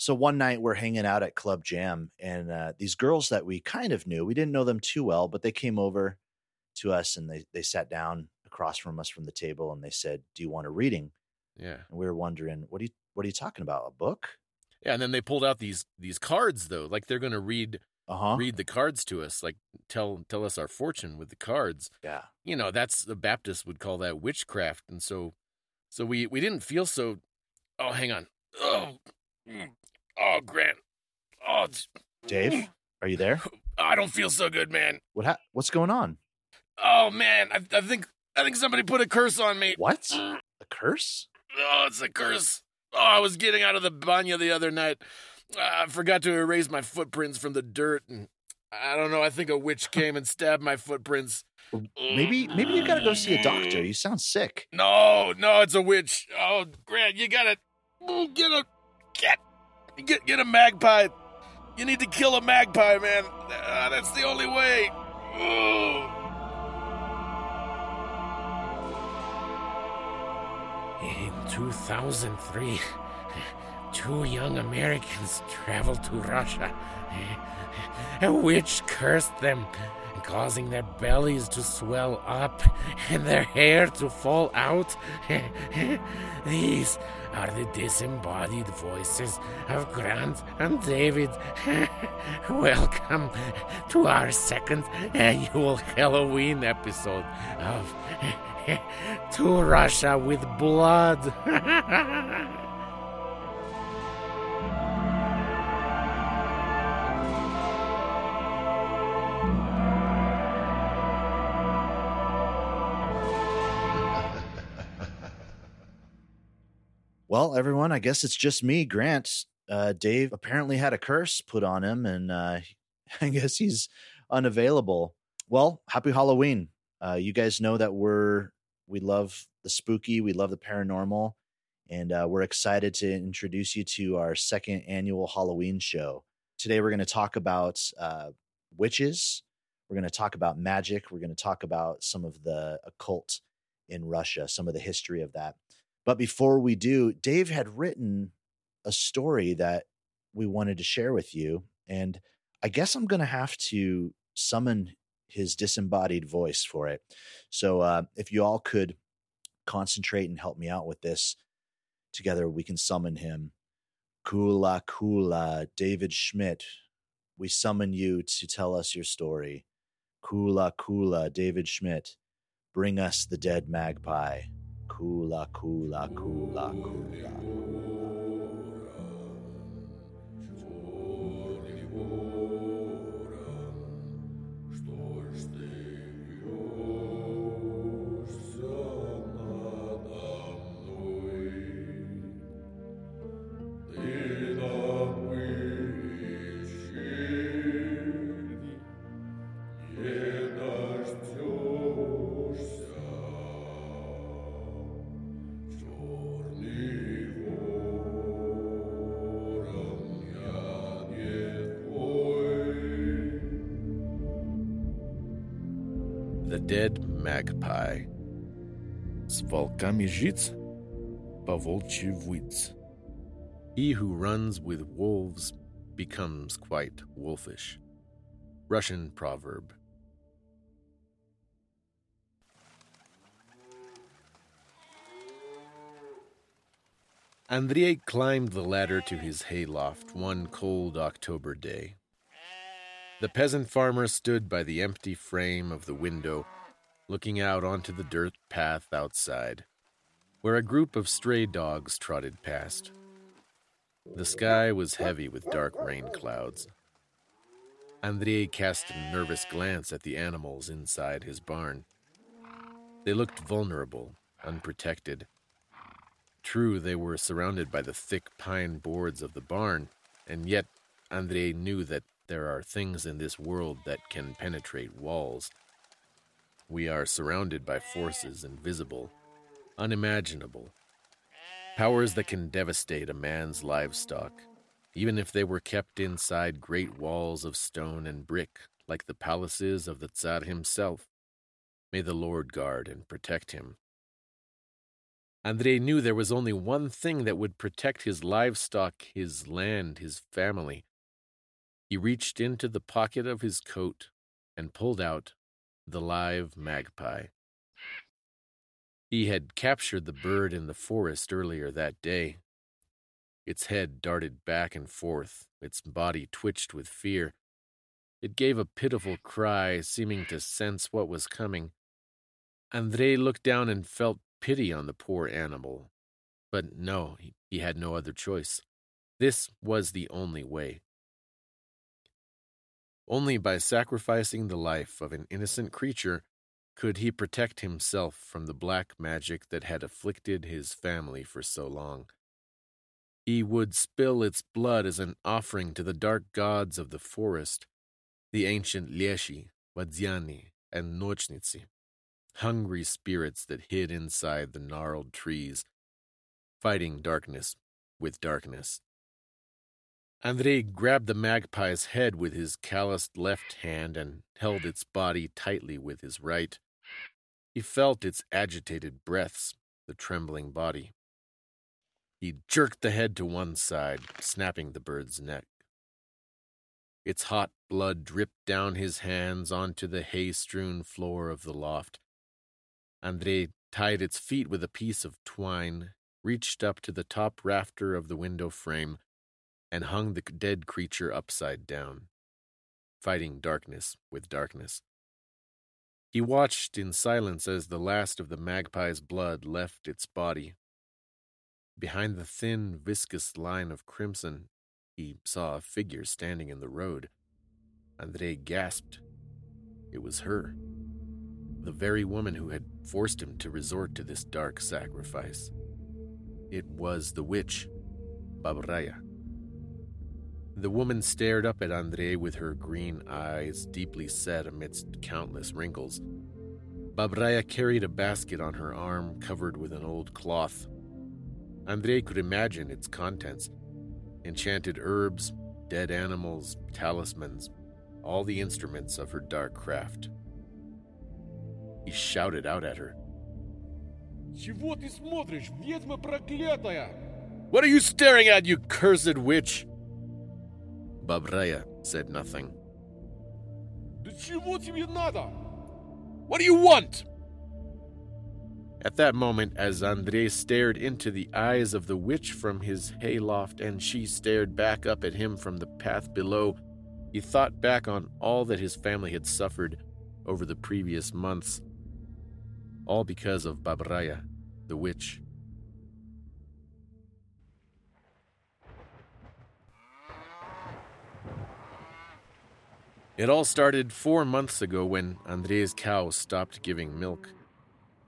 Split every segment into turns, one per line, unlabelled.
So one night we're hanging out at Club Jam, and uh, these girls that we kind of knew, we didn't know them too well, but they came over to us and they they sat down across from us from the table and they said, "Do you want a reading?"
Yeah.
And we were wondering, "What are you What are you talking about? A book?"
Yeah, and then they pulled out these these cards though, like they're going to read
Uh huh.
read the cards to us, like tell tell us our fortune with the cards.
Yeah.
You know, that's the Baptists would call that witchcraft, and so so we we didn't feel so. Oh, hang on. Oh, mm, oh, Grant. Oh,
Dave, are you there?
I don't feel so good, man.
What ha- What's going on?
Oh man, I, I think I think somebody put a curse on me.
What? A curse?
Oh, it's a curse. Oh, I was getting out of the banya the other night. I forgot to erase my footprints from the dirt, and I don't know. I think a witch came and stabbed my footprints.
Maybe Maybe you got to go see a doctor. You sound sick.
No, no, it's a witch. Oh, Grant, you gotta get a get get get a magpie. You need to kill a magpie, man. Ah, that's the only way.
In 2003, two young Americans traveled to Russia. A witch cursed them, causing their bellies to swell up and their hair to fall out. These are the disembodied voices of Grant and David. Welcome to our second annual Halloween episode of To Russia with Blood.
Well, everyone, I guess it's just me, Grant. Uh, Dave apparently had a curse put on him, and uh, I guess he's unavailable. Well, happy Halloween. Uh, you guys know that we're we love the spooky, we love the paranormal, and uh, we're excited to introduce you to our second annual Halloween show. Today, we're going to talk about uh, witches. We're going to talk about magic. We're going to talk about some of the occult in Russia, some of the history of that. But before we do, Dave had written a story that we wanted to share with you. And I guess I'm going to have to summon his disembodied voice for it. So uh, if you all could concentrate and help me out with this, together we can summon him. Kula Kula, David Schmidt, we summon you to tell us your story. Kula Kula, David Schmidt, bring us the dead magpie. Kula Kula Kula Kula.
The
волками жить, по волчьи выть.
He who runs with wolves becomes quite wolfish. Russian proverb. Andrei climbed the ladder to his hayloft one cold October day. The peasant farmer stood by the empty frame of the window, looking out onto the dirt path outside, where a group of stray dogs trotted past. The sky was heavy with dark rain clouds. Andrei cast a nervous glance at the animals inside his barn. They looked vulnerable, unprotected. True, they were surrounded by the thick pine boards of the barn, and yet Andrei knew that there are things in this world that can penetrate walls. We are surrounded by forces invisible, unimaginable, powers that can devastate a man's livestock, even if they were kept inside great walls of stone and brick, like the palaces of the Tsar himself. May the Lord guard and protect him. Andrei knew there was only one thing that would protect his livestock, his land, his family. He reached into the pocket of his coat and pulled out the live magpie. He had captured the bird in the forest earlier that day. Its head darted back and forth, its body twitched with fear. It gave a pitiful cry, seeming to sense what was coming. Andrei looked down and felt pity on the poor animal. But no, he had no other choice. This was the only way. Only by sacrificing the life of an innocent creature could he protect himself from the black magic that had afflicted his family for so long. He would spill its blood as an offering to the dark gods of the forest, the ancient Lieshi, Wadziani, and Nochnitsi hungry spirits that hid inside the gnarled trees, fighting darkness with darkness. Andrei grabbed the magpie's head with his calloused left hand and held its body tightly with his right. He felt its agitated breaths, the trembling body. He jerked the head to one side, snapping the bird's neck. Its hot blood dripped down his hands onto the hay strewn floor of the loft, Andrei tied its feet with a piece of twine, reached up to the top rafter of the window frame, and hung the dead creature upside down, fighting darkness with darkness. He watched in silence as the last of the magpie's blood left its body. Behind the thin, viscous line of crimson, he saw a figure standing in the road. Andrei gasped. It was her the very woman who had forced him to resort to this dark sacrifice. It was the witch, Babraya. The woman stared up at Andrei with her green eyes deeply set amidst countless wrinkles. Babraya carried a basket on her arm covered with an old cloth. Andrei could imagine its contents enchanted herbs, dead animals, talismans, all the instruments of her dark craft. He shouted out at her. What are you staring at, you cursed witch? Babraya said nothing. Did she want himada? What do you want? At that moment, as Andrei stared into the eyes of the witch from his hayloft and she stared back up at him from the path below, he thought back on all that his family had suffered over the previous months all because of Babraya, the witch. It all started four months ago when Andrei's cow stopped giving milk.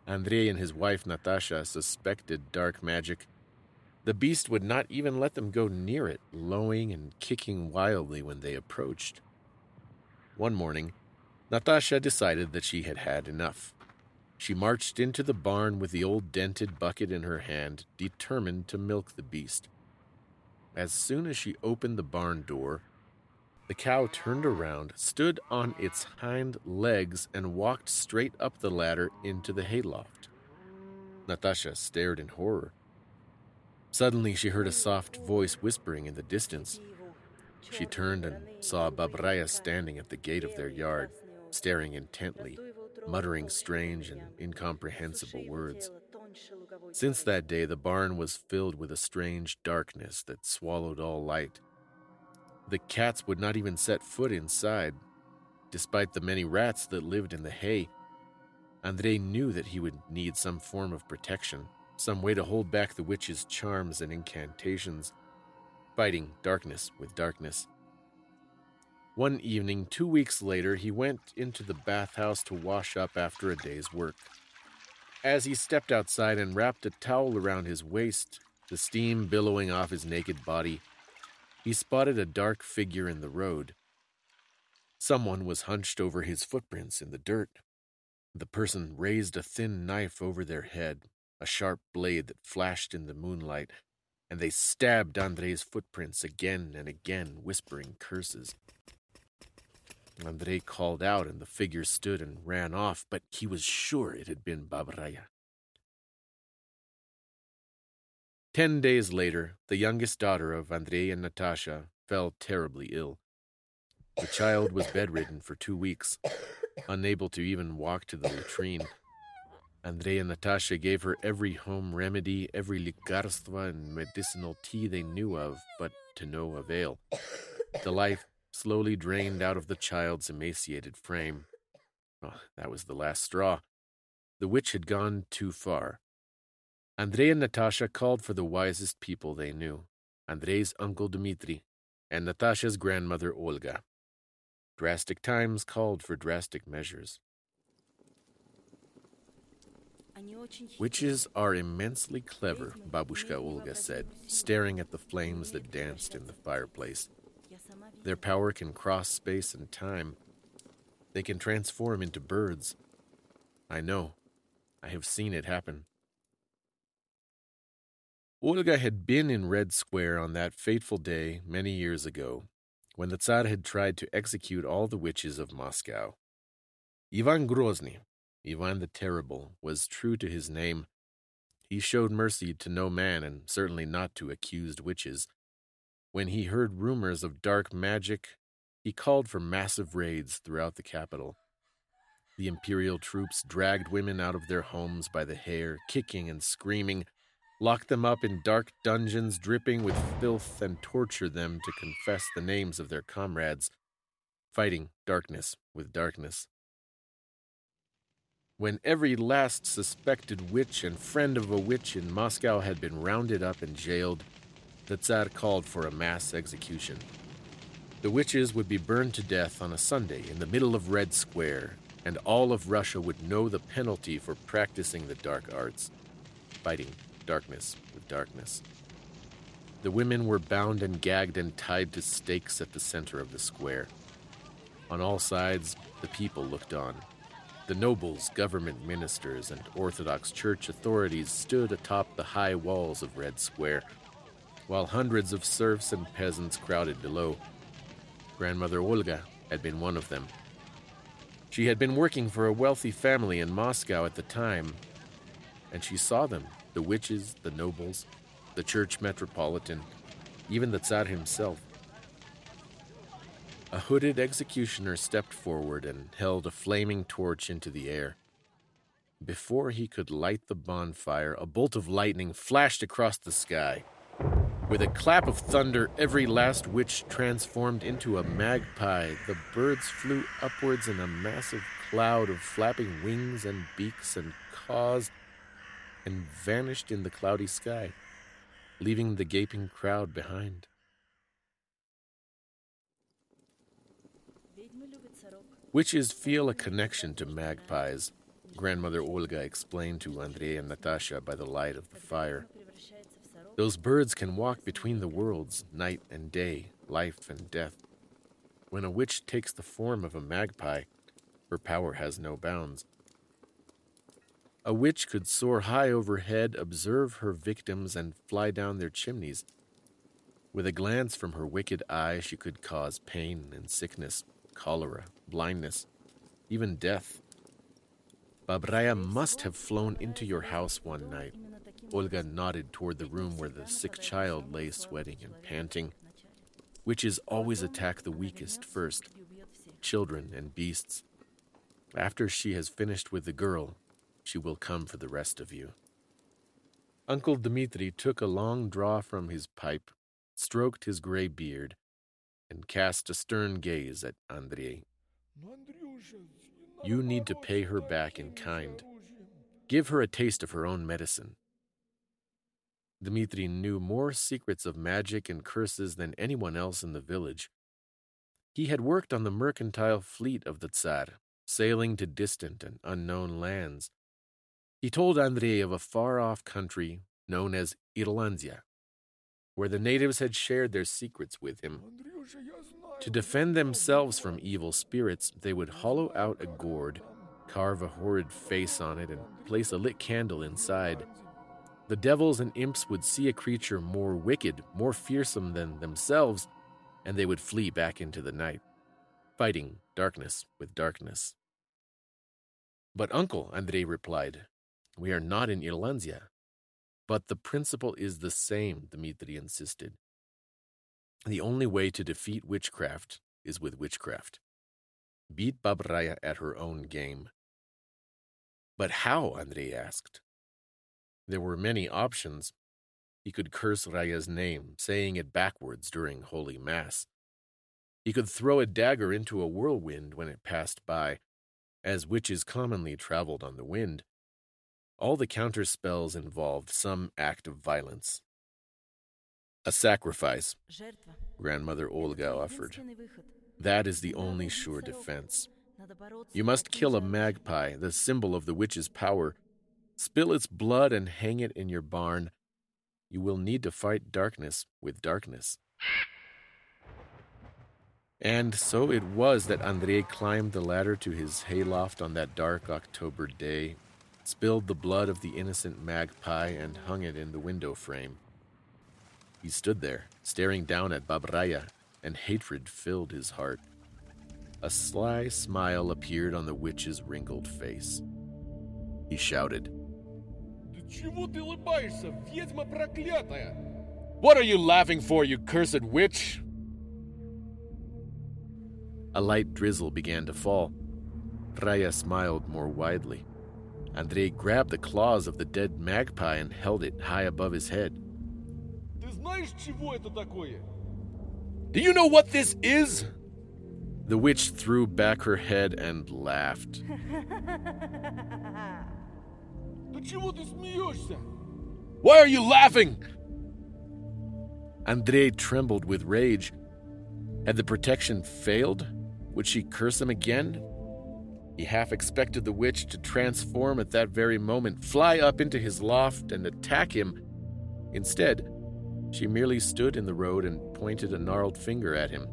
Andrei and his wife Natasha suspected dark magic. The beast would not even let them go near it, lowing and kicking wildly when they approached. One morning, Natasha decided that she had had enough. She marched into the barn with the old dented bucket in her hand, determined to milk the beast. As soon as she opened the barn door, the cow turned around, stood on its hind legs, and walked straight up the ladder into the hayloft. Natasha stared in horror. Suddenly, she heard a soft voice whispering in the distance. She turned and saw Babraya standing at the gate of their yard, staring intently muttering strange and incomprehensible words. Since that day, the barn was filled with a strange darkness that swallowed all light. The cats would not even set foot inside, despite the many rats that lived in the hay. Andrei knew that he would need some form of protection, some way to hold back the witch's charms and incantations, fighting darkness with darkness. One evening, two weeks later, he went into the bathhouse to wash up after a day's work. As he stepped outside and wrapped a towel around his waist, the steam billowing off his naked body, he spotted a dark figure in the road. Someone was hunched over his footprints in the dirt. The person raised a thin knife over their head, a sharp blade that flashed in the moonlight, and they stabbed Andrei's footprints again and again, whispering curses. Andrei called out, and the figure stood and ran off, but he was sure it had been Babraya. Ten days later, the youngest daughter of Andrei and Natasha fell terribly ill. The child was bedridden for two weeks, unable to even walk to the latrine. Andrei and Natasha gave her every home remedy, every likarstva and medicinal tea they knew of, but to no avail. The life slowly drained out of the child's emaciated frame. Oh, that was the last straw. The witch had gone too far. Andrei and Natasha called for the wisest people they knew Andrei's uncle Dmitri and Natasha's grandmother Olga. Drastic times called for drastic measures. Witches are immensely clever, Babushka Olga said, staring at the flames that danced in the fireplace. Their power can cross space and time. They can transform into birds. I know. I have seen it happen. Olga had been in Red Square on that fateful day many years ago, when the Tsar had tried to execute all the witches of Moscow. Ivan Grozny, Ivan the Terrible, was true to his name. He showed mercy to no man, and certainly not to accused witches. When he heard rumors of dark magic, he called for massive raids throughout the capital. The imperial troops dragged women out of their homes by the hair, kicking and screaming, locked them up in dark dungeons dripping with filth, and torture them to confess the names of their comrades, fighting darkness with darkness. When every last suspected witch and friend of a witch in Moscow had been rounded up and jailed, the Tsar called for a mass execution. The witches would be burned to death on a Sunday in the middle of Red Square, and all of Russia would know the penalty for practicing the dark arts, fighting darkness with darkness. The women were bound and gagged and tied to stakes at the center of the square. On all sides, the people looked on. The nobles, government ministers, and Orthodox Church authorities stood atop the high walls of Red Square, while hundreds of serfs and peasants crowded below. Grandmother Olga had been one of them. She had been working for a wealthy family in Moscow at the time, and she saw them the witches, the nobles, the church metropolitan, even the Tsar himself. A hooded executioner stepped forward and held a flaming torch into the air. Before he could light the bonfire, a bolt of lightning flashed across the sky. With a clap of thunder, every last witch transformed into a magpie. The birds flew upwards in a massive cloud of flapping wings and beaks and caws and vanished in the cloudy sky, leaving the gaping crowd behind. Witches feel a connection to magpies, grandmother Olga explained to Andrei and Natasha by the light of the fire. Those birds can walk between the worlds, night and day, life and death. When a witch takes the form of a magpie, her power has no bounds. A witch could soar high overhead, observe her victims, and fly down their chimneys. With a glance from her wicked eye, she could cause pain and sickness, cholera, blindness, even death. Babraya must have flown into your house one night. Olga nodded toward the room where the sick child lay sweating and panting. Witches always attack the weakest first children and beasts. After she has finished with the girl, she will come for the rest of you. Uncle Dmitri took a long draw from his pipe, stroked his gray beard, and cast a stern gaze at Andrei. You need to pay her back in kind. Give her a taste of her own medicine. Dmitri knew more secrets of magic and curses than anyone else in the village. He had worked on the mercantile fleet of the Tsar, sailing to distant and unknown lands. He told Andrei of a far off country known as Irlandia, where the natives had shared their secrets with him. To defend themselves from evil spirits, they would hollow out a gourd, carve a horrid face on it, and place a lit candle inside. The devils and imps would see a creature more wicked, more fearsome than themselves, and they would flee back into the night, fighting darkness with darkness. But, uncle, Andrei replied, we are not in Irlandia. But the principle is the same, Dmitri insisted. The only way to defeat witchcraft is with witchcraft. Beat Babraya at her own game. But how? Andrei asked. There were many options. He could curse Raya's name, saying it backwards during Holy Mass. He could throw a dagger into a whirlwind when it passed by, as witches commonly traveled on the wind. All the counter spells involved some act of violence. A sacrifice, grandmother Olga offered. That is the only sure defense. You must kill a magpie, the symbol of the witch's power. Spill its blood and hang it in your barn. You will need to fight darkness with darkness. And so it was that Andrei climbed the ladder to his hayloft on that dark October day, spilled the blood of the innocent magpie, and hung it in the window frame. He stood there, staring down at Babraya, and hatred filled his heart. A sly smile appeared on the witch's wrinkled face. He shouted, What are you laughing for, you cursed witch? A light drizzle began to fall. Raya smiled more widely. Andrei grabbed the claws of the dead magpie and held it high above his head. Do you know what this is? The witch threw back her head and laughed. Why are you laughing? Andrei trembled with rage. Had the protection failed? Would she curse him again? He half expected the witch to transform at that very moment, fly up into his loft, and attack him. Instead, she merely stood in the road and pointed a gnarled finger at him.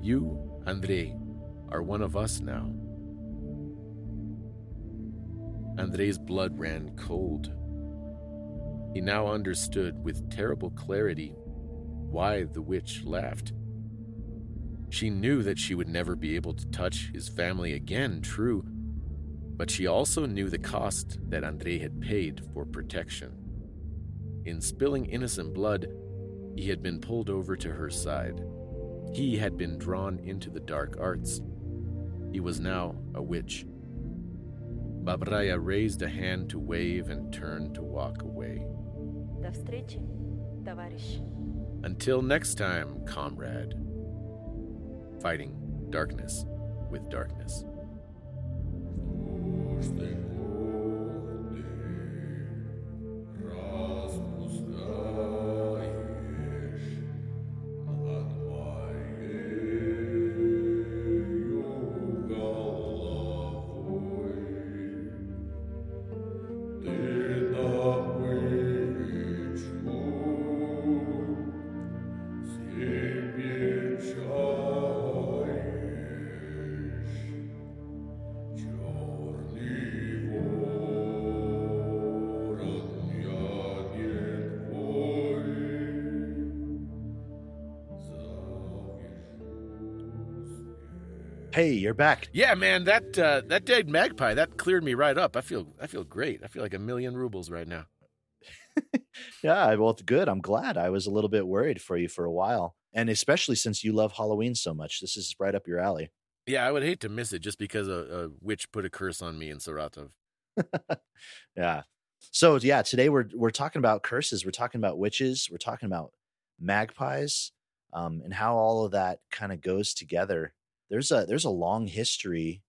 You, Andrei, are one of us now. Andrei's blood ran cold. He now understood with terrible clarity why the witch laughed. She knew that she would never be able to touch his family again, true, but she also knew the cost that Andrei had paid for protection. In spilling innocent blood, he had been pulled over to her side. He had been drawn into the dark arts. He was now a witch. Babraya raised a hand to wave and turned to walk away. Until next time, comrade. Fighting darkness with darkness.
Back.
Yeah, man, that uh, that dead magpie that cleared me right up. I feel I feel great. I feel like a million rubles right now.
Yeah, well, it's good. I'm glad. I was a little bit worried for you for a while, and especially since you love Halloween so much. This is right up your alley.
Yeah, I would hate to miss it just because a, a witch put a curse on me in Saratov.
yeah. So yeah, today we're we're talking about curses. We're talking about witches. We're talking about magpies, um, and how all of that kind of goes together. There's a there's a long history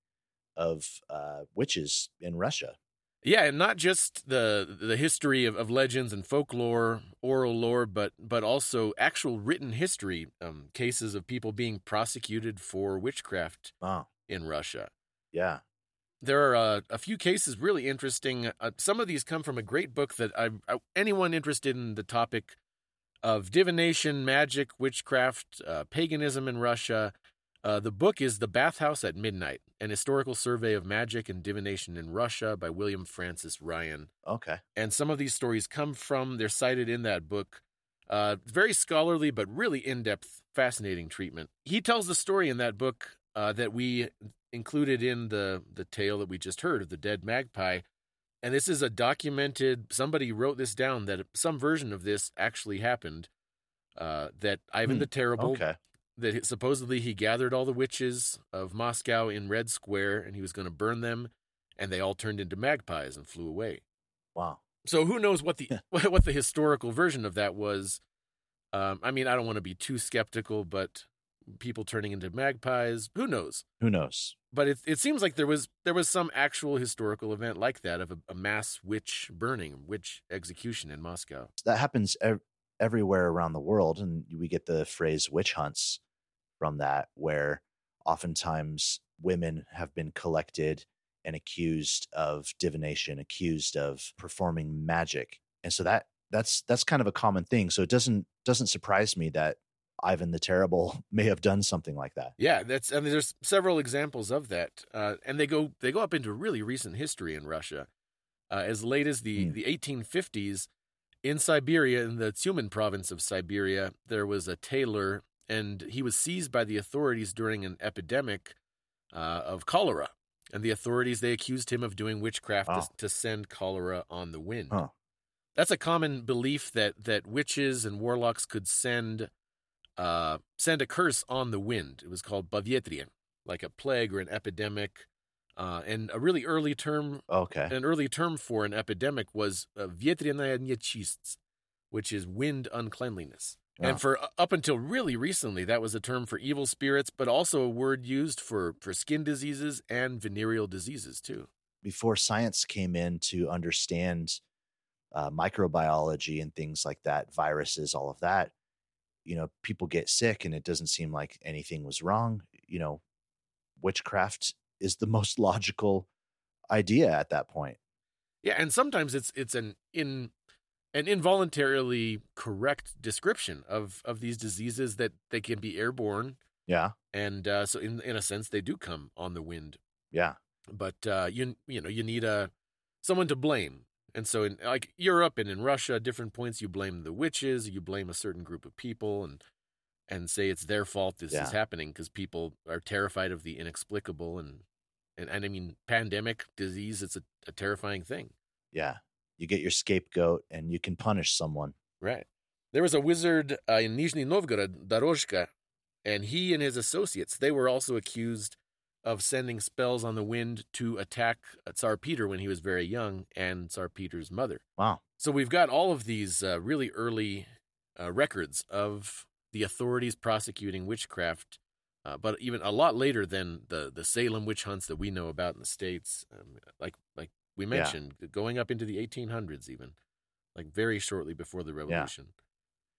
of uh, witches in Russia.
Yeah, and not just the the history of, of legends and folklore, oral lore, but but also actual written history, um, cases of people being prosecuted for witchcraft
Wow.
in Russia.
Yeah.
There are uh, a few cases really interesting. Uh, some of these come from a great book that I, I anyone interested in the topic of divination, magic, witchcraft, uh, paganism in Russia. Uh, the book is The Bathhouse at Midnight, an historical survey of magic and divination in Russia by William Francis Ryan.
Okay.
And some of these stories come from, they're cited in that book. Uh, very scholarly, but really in depth, fascinating treatment. He tells the story in that book uh, that we included in the, the tale that we just heard of the dead magpie And this is a documented. Somebody wrote this down that some version of this actually happened. Uh, that Ivan
Hmm,
the Terrible,
Okay.
That supposedly he gathered all the witches of Moscow in Red Square, and he was going to burn them, and they all turned into magpies and flew away.
Wow.
So who knows what the what the historical version of that was? Um, I mean, I don't want to be too skeptical, but people turning into magpies, who knows?
Who knows?
But it it seems like there was there was some actual historical event like that of a, a mass witch burning, witch execution in Moscow.
That happens ev- everywhere around the world, and we get the phrase witch hunts from that, where oftentimes women have been collected and accused of divination, accused of performing magic, and so that that's that's kind of a common thing. So it doesn't doesn't surprise me that Ivan the Terrible may have done something like that.
Yeah, that's I mean, there's several examples of that, uh, and they go they go up into really recent history in Russia, uh, as late as the
Hmm.
the 1850s. In Siberia, in the Tyumen province of Siberia, there was a tailor, and he was seized by the authorities during an epidemic uh, of cholera. And the authorities they accused him of doing witchcraft
oh.
to, to, send cholera on the wind.
Huh.
That's a common belief that that witches and warlocks could send uh, send a curse on the wind. It was called bavietrien, like a plague or an epidemic. Uh, and a really early term,
okay,
an early term for an epidemic was uh, which is wind uncleanliness. And for uh, up until really recently, that was a term for evil spirits, but also a word used for for skin diseases and venereal diseases too.
before science came in to understand uh, microbiology and things like that, viruses, all of that, you know, people get sick and it doesn't seem like anything was wrong. You know, witchcraft is the most logical idea at that point.
Yeah, and sometimes it's it's an in an involuntarily correct description of of these diseases that they can be airborne,
Yeah.
and uh, so in in a sense they do come on the wind.
Yeah.
But uh, you you know you need a someone to blame, and so in like Europe and in Russia, at different points you blame the witches, you blame a certain group of people, and and say it's their fault this is happening because people are terrified of the inexplicable and and, and I mean pandemic disease. It's a, a terrifying thing.
Yeah. You get your scapegoat and you can punish someone.
Right. There was a wizard uh, in Nizhny Novgorod, Doroshka, and he and his associates, they were also accused of sending spells on the wind to attack uh, Tsar Peter when he was very young and Tsar Peter's mother.
Wow.
So we've got all of these uh, really early uh, records of the authorities prosecuting witchcraft, uh, but even a lot later than the, the Salem witch hunts that we know about in the States. Um, like, like we
Yeah.
mentioned, going up into the 1800s, even like very shortly before the revolution.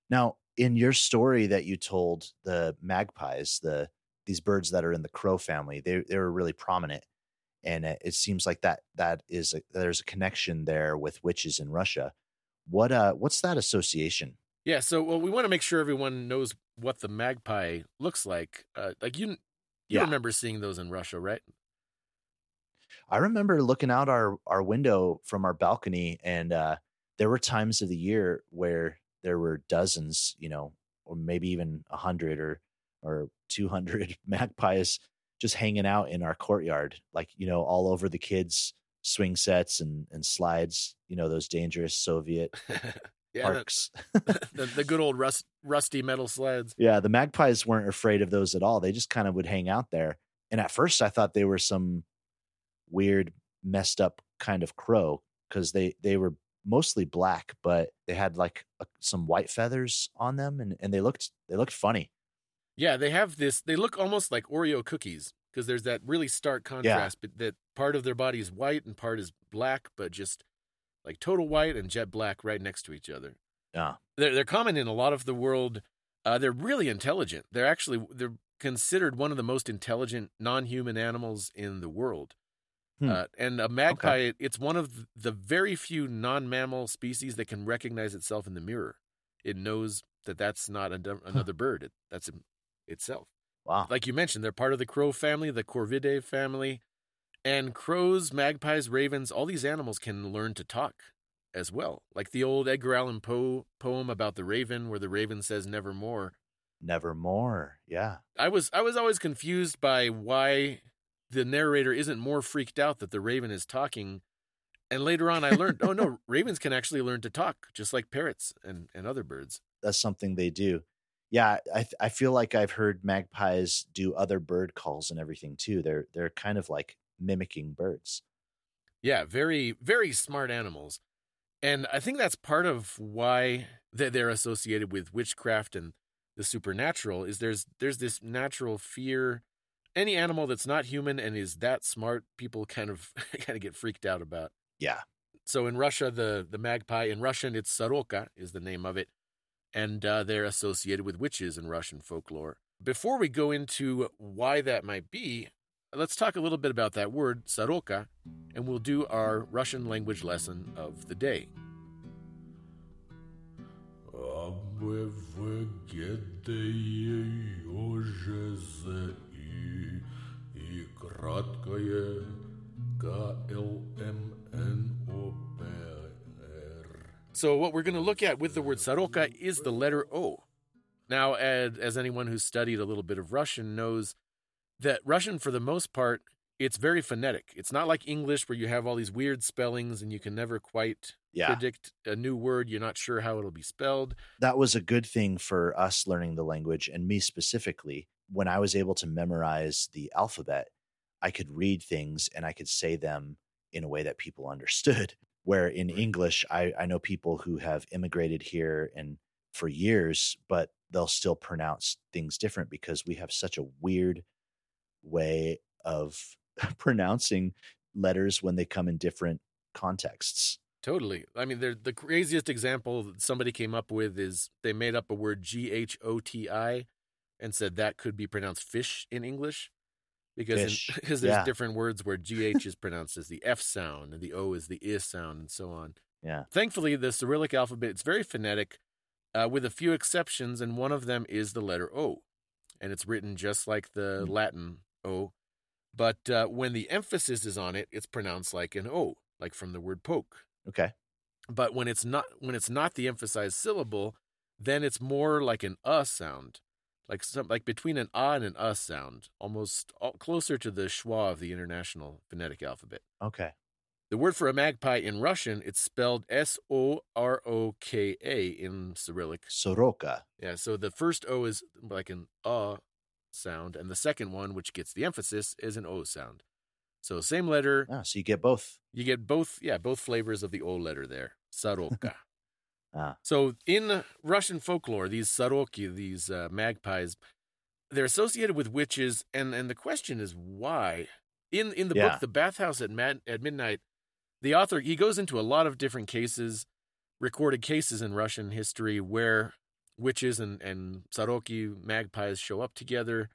Now, in your story that you told, the magpies, the these birds that are in the crow family, they they were really prominent, and it, it seems like that that is a, there's a connection there with witches in Russia. What uh, what's that association?
Yeah, so well, we want to make sure everyone knows what the magpie looks like. Uh, like you, you
Yeah.
remember seeing those in Russia, right?
I remember looking out our our window from our balcony, and uh, there were times of the year where there were dozens, you know, or maybe even a hundred or or two hundred magpies just hanging out in our courtyard, like you know, all over the kids' swing sets and and slides. You know, those dangerous Soviet
yeah,
parks.
the, the, the good old rust, rusty metal sleds.
Yeah, the magpies weren't afraid of those at all. They just kind of would hang out there. And at first, I thought they were some weird, messed up kind of crow because they they were mostly black, but they had like a, some white feathers on them, and and they looked they looked funny.
Yeah, they have this. They look almost like Oreo cookies because there's that really stark contrast. But that part of their body is white and part is black, but just like total white and jet black right next to each other.
Yeah,
They're they're common in a lot of the world. Uh, they're really intelligent. They're actually they're considered one of the most intelligent non-human animals in the world.
Hmm.
Uh, and a magpie, it's one of the very few non-mammal species that can recognize itself in the mirror. It knows that that's not another bird. It, that's it- itself.
wow.
Like you mentioned, they're part of the crow family, the Corvidae family, and crows, magpies, ravens. All these animals can learn to talk as well. Like the old Edgar Allan Poe poem about the raven, where the raven says "Nevermore."
Nevermore. Yeah,
I was I was always confused by why the narrator isn't more freaked out that the raven is talking And later on, I learned, oh no, ravens can actually learn to talk, just like parrots and, and other birds.
That's something they do. Yeah, I I feel like I've heard magpies do other bird calls and everything too. They're they're kind of like mimicking birds.
Yeah, very, very smart animals. And I think that's part of why they- they're associated with witchcraft and the supernatural is there's there's this natural fear. Any animal that's not human and is that smart, people kind of kind of get freaked out about.
Yeah.
So in Russia, the the magpie in Russian it's soroka is the name of it, and uh, they're associated with witches in Russian folklore. Before we go into why that might be, let's talk a little bit about that word soroka, and we'll do our Russian language lesson of the day
и краткое КЛМНОПР.
So what we're going to look at with the word soroka is the letter O. Now, as, as anyone who's studied a little bit of Russian knows, that Russian, for the most part, it's very phonetic. It's not like English where you have all these weird spellings and you can never quite
Yeah.
predict a new word. You're not sure how it'll be spelled.
that was a good thing for us learning the language and me specifically when i was able to memorize the alphabet i could read things and i could say them in a way that people understood. Where in english I, I know people who have immigrated here and for years but they'll still pronounce things different because we have such a weird way of pronouncing letters when they come in different contexts.
Totally. I mean, the craziest example that somebody came up with is they made up a word G H O T I and said that could be pronounced fish in English because in- because there's
Yeah.
different words where GH is pronounced as the F sound and the O is the I sound and so on.
yeah
Thankfully, the Cyrillic alphabet it's very phonetic, uh, with a few exceptions, and one of them is the letter O, and it's written just like the
Hmm.
Latin O, but uh, when the emphasis is on it, it's pronounced like an O, like from the word poke.
okay
But when it's not when it's not the emphasized syllable, then it's more like an uh sound, like some like between an ah and an uh sound, almost all, closer to the schwa of the International Phonetic Alphabet.
okay
The word for a magpie in Russian, it's spelled S O R O K A in Cyrillic.
soroka
Yeah, so the first O is like an uh sound, and the second one, which gets the emphasis, is an O sound. So same letter,
ah, so you get both
you get both, yeah, both flavors of the O letter there. Soroka.
Ah.
So in Russian folklore, these saroki, these uh, magpies, they're associated with witches, and and the question is why. In in the
Yeah.
book, The Bathhouse at Mad- at Midnight, the author he goes into a lot of different cases, recorded cases in Russian history where witches and and saroki magpies show up together.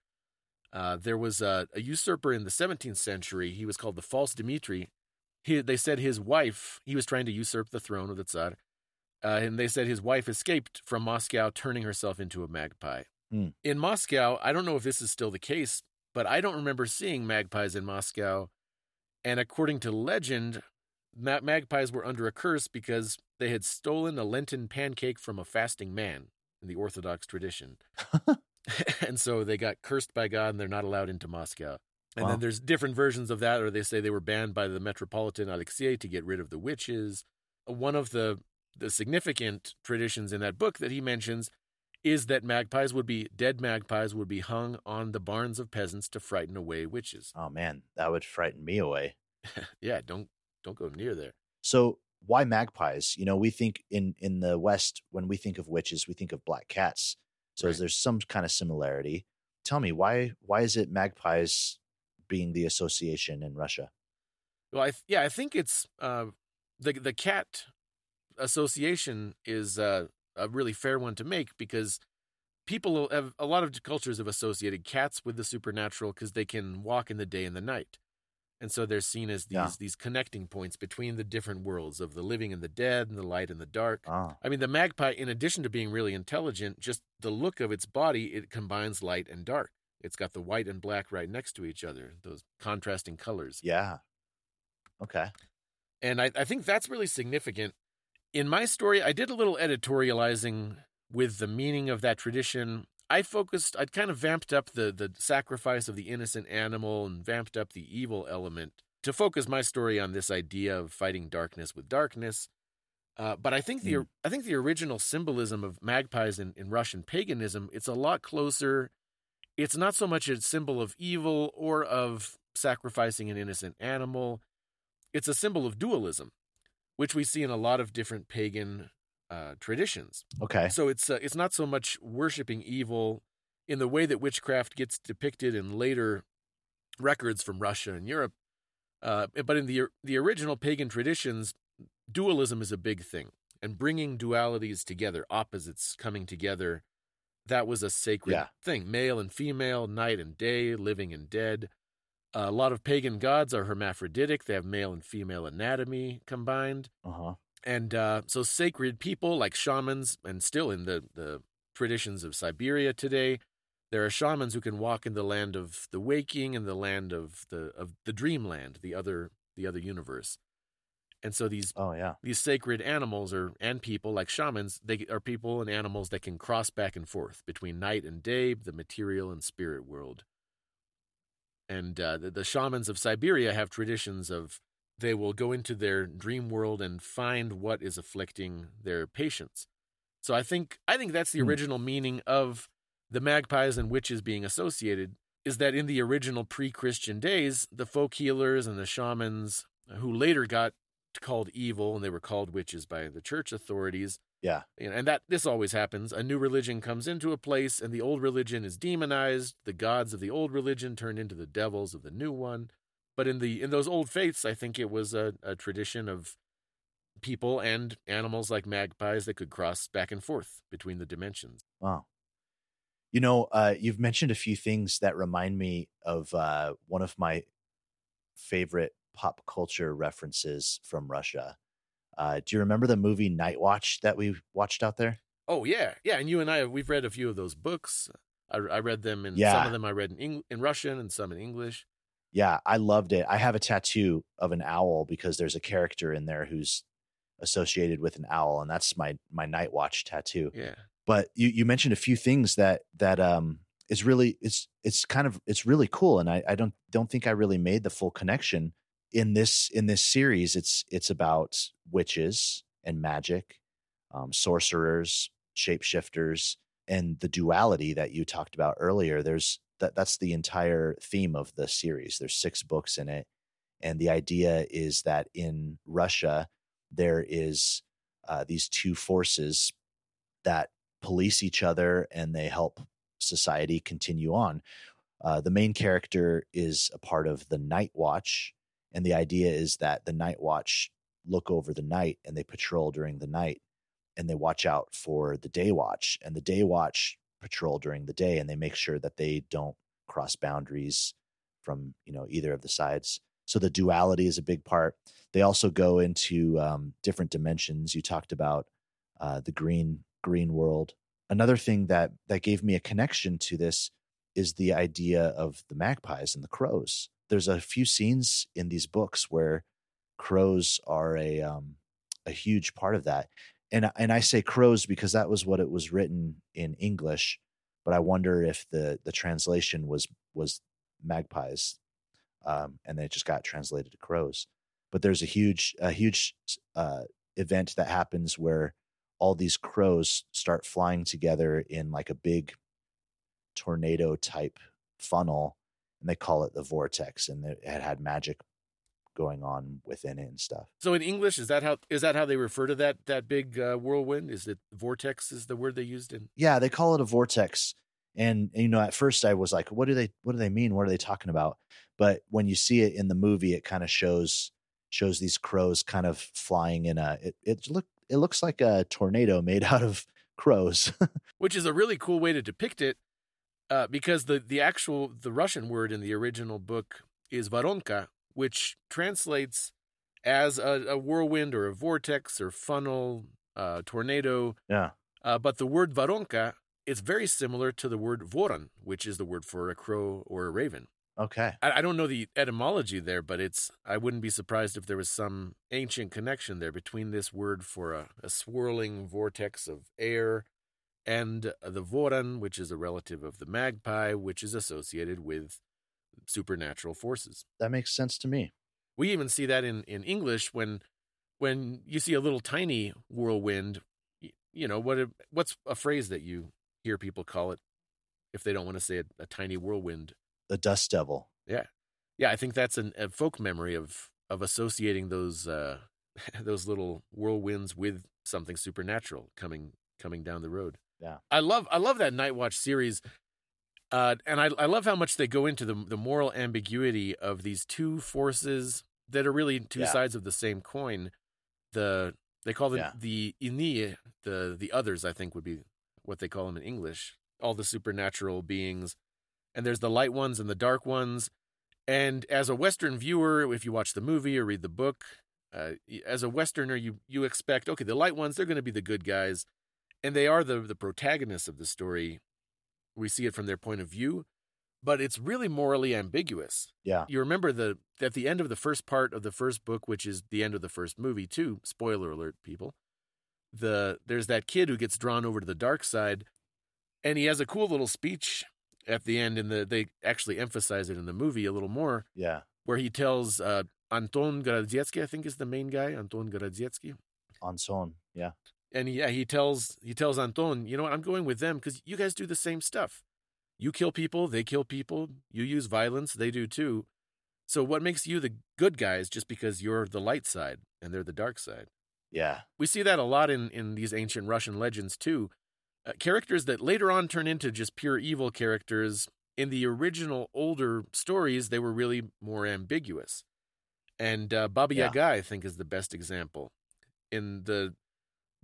Uh, there was a, a usurper in the 17th century. He was called the False Dmitri. He, they said his wife, he was trying to usurp the throne of the Tsar, uh, and they said his wife escaped from Moscow, turning herself into a magpie.
Hmm.
In Moscow, I don't know if this is still the case, but I don't remember seeing magpies in Moscow. And according to legend, magpies were under a curse because they had stolen a Lenten pancake from a fasting man in the Orthodox tradition. and so they got cursed by God and they're not allowed into Moscow. And
Wow.
then there's different versions of that, or they say they were banned by the Metropolitan Alexei to get rid of the witches. One of the the significant traditions in that book that he mentions is that magpies would be dead magpies would be hung on the barns of peasants to frighten away witches.
oh man that would frighten me away
yeah, don't don't go near there.
So why magpies? You know, we think in in the West when we think of witches, we think of black cats. So
Right.
there's some kind of similarity. Tell me why why is it magpies being the association in Russia?
Well, I th- yeah, I think it's uh, the the cat association is uh, a really fair one to make because people have a lot of cultures have associated cats with the supernatural because they can walk in the day and the night, and so they're seen as these
Yeah.
these connecting points between the different worlds of the living and the dead, and the light and the dark.
Ah,
I mean, the magpie, in addition to being really intelligent, just the look of its body, it combines light and dark. It's got the white and black right next to each other, those contrasting colors.
yeah. Okay.
And I, I think that's really significant. In my story, I did a little editorializing with the meaning of that tradition. I focused, I'd kind of vamped up the, the sacrifice of the innocent animal and vamped up the evil element to focus my story on this idea of fighting darkness with darkness. Uh, but I think the
Mm.
I think the original symbolism of magpies in, in Russian paganism it's a lot closer. It's not so much a symbol of evil or of sacrificing an innocent animal. It's a symbol of dualism, which we see in a lot of different pagan uh, traditions.
Okay.
So it's uh, it's not so much worshiping evil in the way that witchcraft gets depicted in later records from Russia and Europe, uh, but in the the original pagan traditions, dualism is a big thing, and bringing dualities together, opposites coming together, that was a sacred
Yeah.
thing. Male and female, night and day, living and dead. A lot of pagan gods are hermaphroditic; they have male and female anatomy combined.
Uh huh.
And uh, so sacred people like shamans, and still in the, the traditions of Siberia today, there are shamans who can walk in the land of the waking and the land of the of the dreamland, the other the other universe. And so these
Oh yeah.
these sacred animals or and people like shamans, they are people and animals that can cross back and forth between night and day, the material and spirit world. And uh, the, the shamans of Siberia have traditions of they will go into their dream world and find what is afflicting their patients. So I think I think that's the
Hmm.
original meaning of the magpies and witches being associated is that in the original pre-Christian days, the folk healers and the shamans who later got called evil and they were called witches by the church authorities.
Yeah.
You know, and that this always happens. A new religion comes into a place and the old religion is demonized. The gods of the old religion turn into the devils of the new one. But in the in those old faiths, I think it was a, a tradition of people and animals like magpies that could cross back and forth between the dimensions.
Wow. You know, uh, you've mentioned a few things that remind me of uh, one of my favorite pop culture references from Russia. Uh, do you remember the movie Night Watch that we watched out there?
Oh yeah, yeah. And you and I, we've read a few of those books. I, I read them, and some of them I read in Eng- in Russian and some in English.
Yeah, I loved it. I have a tattoo of an owl because there's a character in there who's associated with an owl, and that's my my Night Watch tattoo.
Yeah,
but you you mentioned a few things that that um is really it's it's kind of it's really cool and I, I don't don't think I really made the full connection in this in this series it's it's about witches and magic um sorcerers shapeshifters and the duality that you talked about earlier there's that that's the entire theme of the series there's six books in it and the idea is that in Russia there is uh, these two forces that police each other and they help society continue on. Uh, the main character is a part of the Night Watch, and the idea is that the Night Watch look over the night and they patrol during the night and they watch out for the Day Watch, and the Day Watch patrol during the day and they make sure that they don't cross boundaries from you know either of the sides. So the duality is a big part. They also go into um, different dimensions. You talked about uh, the green green world. Another thing that that gave me a connection to this is the idea of the magpies and the crows. There's a few scenes in these books where crows are a um, a huge part of that, and and I say crows because that was what it was written in English, but I wonder if the the translation was was magpies, um, and it just got translated to crows. But there's a huge a huge uh, event that happens where all these crows start flying together in like a big tornado type funnel and they call it the vortex and it had magic going on within it and stuff
So in English, is that how is that how they refer to that that big uh, whirlwind? Is it vortex? Is the word they used in?
yeah they call it a vortex and you know at first i was like what do they what do they mean what are they talking about but when you see it in the movie it kind of shows shows these crows kind of flying in a it, it look it looks like a tornado made out of crows
Which is a really cool way to depict it, uh, because the the actual the Russian word in the original book is varonka, which translates as a, a whirlwind or a vortex or funnel, uh, tornado.
yeah
Uh, but the word varonka is very similar to the word voron, which is the word for a crow or a raven.
okay
I, I don't know the etymology there, but it's I wouldn't be surprised if there was some ancient connection there between this word for a, a swirling vortex of air and the voran, which is a relative of the magpie, which is associated with supernatural forces.
that makes sense to me
We even see that in in English when when you see a little tiny whirlwind. You know what? What's a phrase that you hear people call it if they don't want to say a, a tiny whirlwind?
The dust devil.
Yeah, yeah, I think that's an, a folk memory of of associating those uh, those little whirlwinds with something supernatural coming coming down the road.
Yeah.
I love I love that Night Watch series, uh, and I I love how much they go into the the moral ambiguity of these two forces that are really two
Yeah.
sides of the same coin. The they call them
Yeah.
the ini, the the others. I think would be what they call them in English. All the supernatural beings, and there's the light ones and the dark ones. And as a Western viewer, if you watch the movie or read the book, uh, as a Westerner, you you expect okay, the light ones they're going to be the good guys, and they are the the protagonists of the story. We see it from their point of view, but it's really morally ambiguous.
Yeah.
You remember the at the end of the first part of the first book, which is the end of the first movie, too. Spoiler alert, people. The there's that kid who gets drawn over to the dark side, and he has a cool little speech at the end. and the they actually emphasize it in the movie a little more,
Yeah.
where he tells uh, Anton Gorodetsky, I think is the main guy, Anton Gorodetsky,
On son. Yeah.
And yeah, he tells he tells Anton, you know what, I'm going with them because you guys do the same stuff. You kill people, they kill people. You use violence, they do too. So what makes you the good guys just because you're the light side and they're the dark side?
Yeah.
We see that a lot in in these ancient Russian legends too. Uh, characters that later on turn into just pure evil characters. In the original older stories, they were really more ambiguous. And uh, Baba
Yeah.
Yaga, I think, is the best example. In the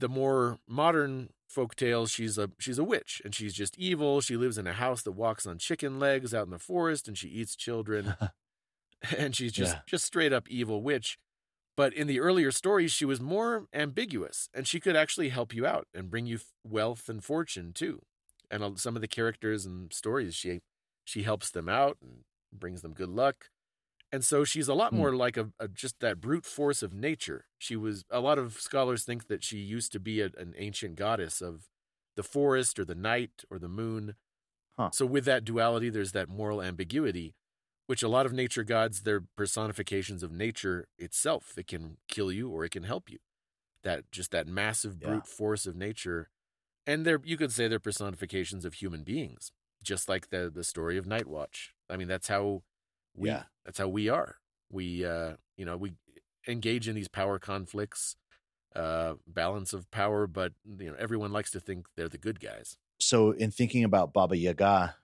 the more modern folk tales, she's a she's a witch and she's just evil. She lives in a house that walks on chicken legs out in the forest and she eats children. and she's just
Yeah.
just straight up evil witch. But in the earlier stories, she was more ambiguous, and she could actually help you out and bring you f- wealth and fortune too. And uh, some of the characters and stories, she she helps them out and brings them good luck. And so she's a lot
Hmm.
more like a, a just that brute force of nature. She was a lot of scholars think that she used to be a, an ancient goddess of the forest or the night or the moon.
Huh.
So with that duality, there's that moral ambiguity which a lot of nature gods they're personifications of nature itself it can kill you or it can help you that just that massive
Yeah.
brute force of nature and they're you could say they're personifications of human beings just like the the story of night watch i mean that's how we
Yeah.
that's how we are we uh you know we engage in these power conflicts uh balance of power but you know everyone likes to think they're the good guys
So in thinking about Baba Yaga,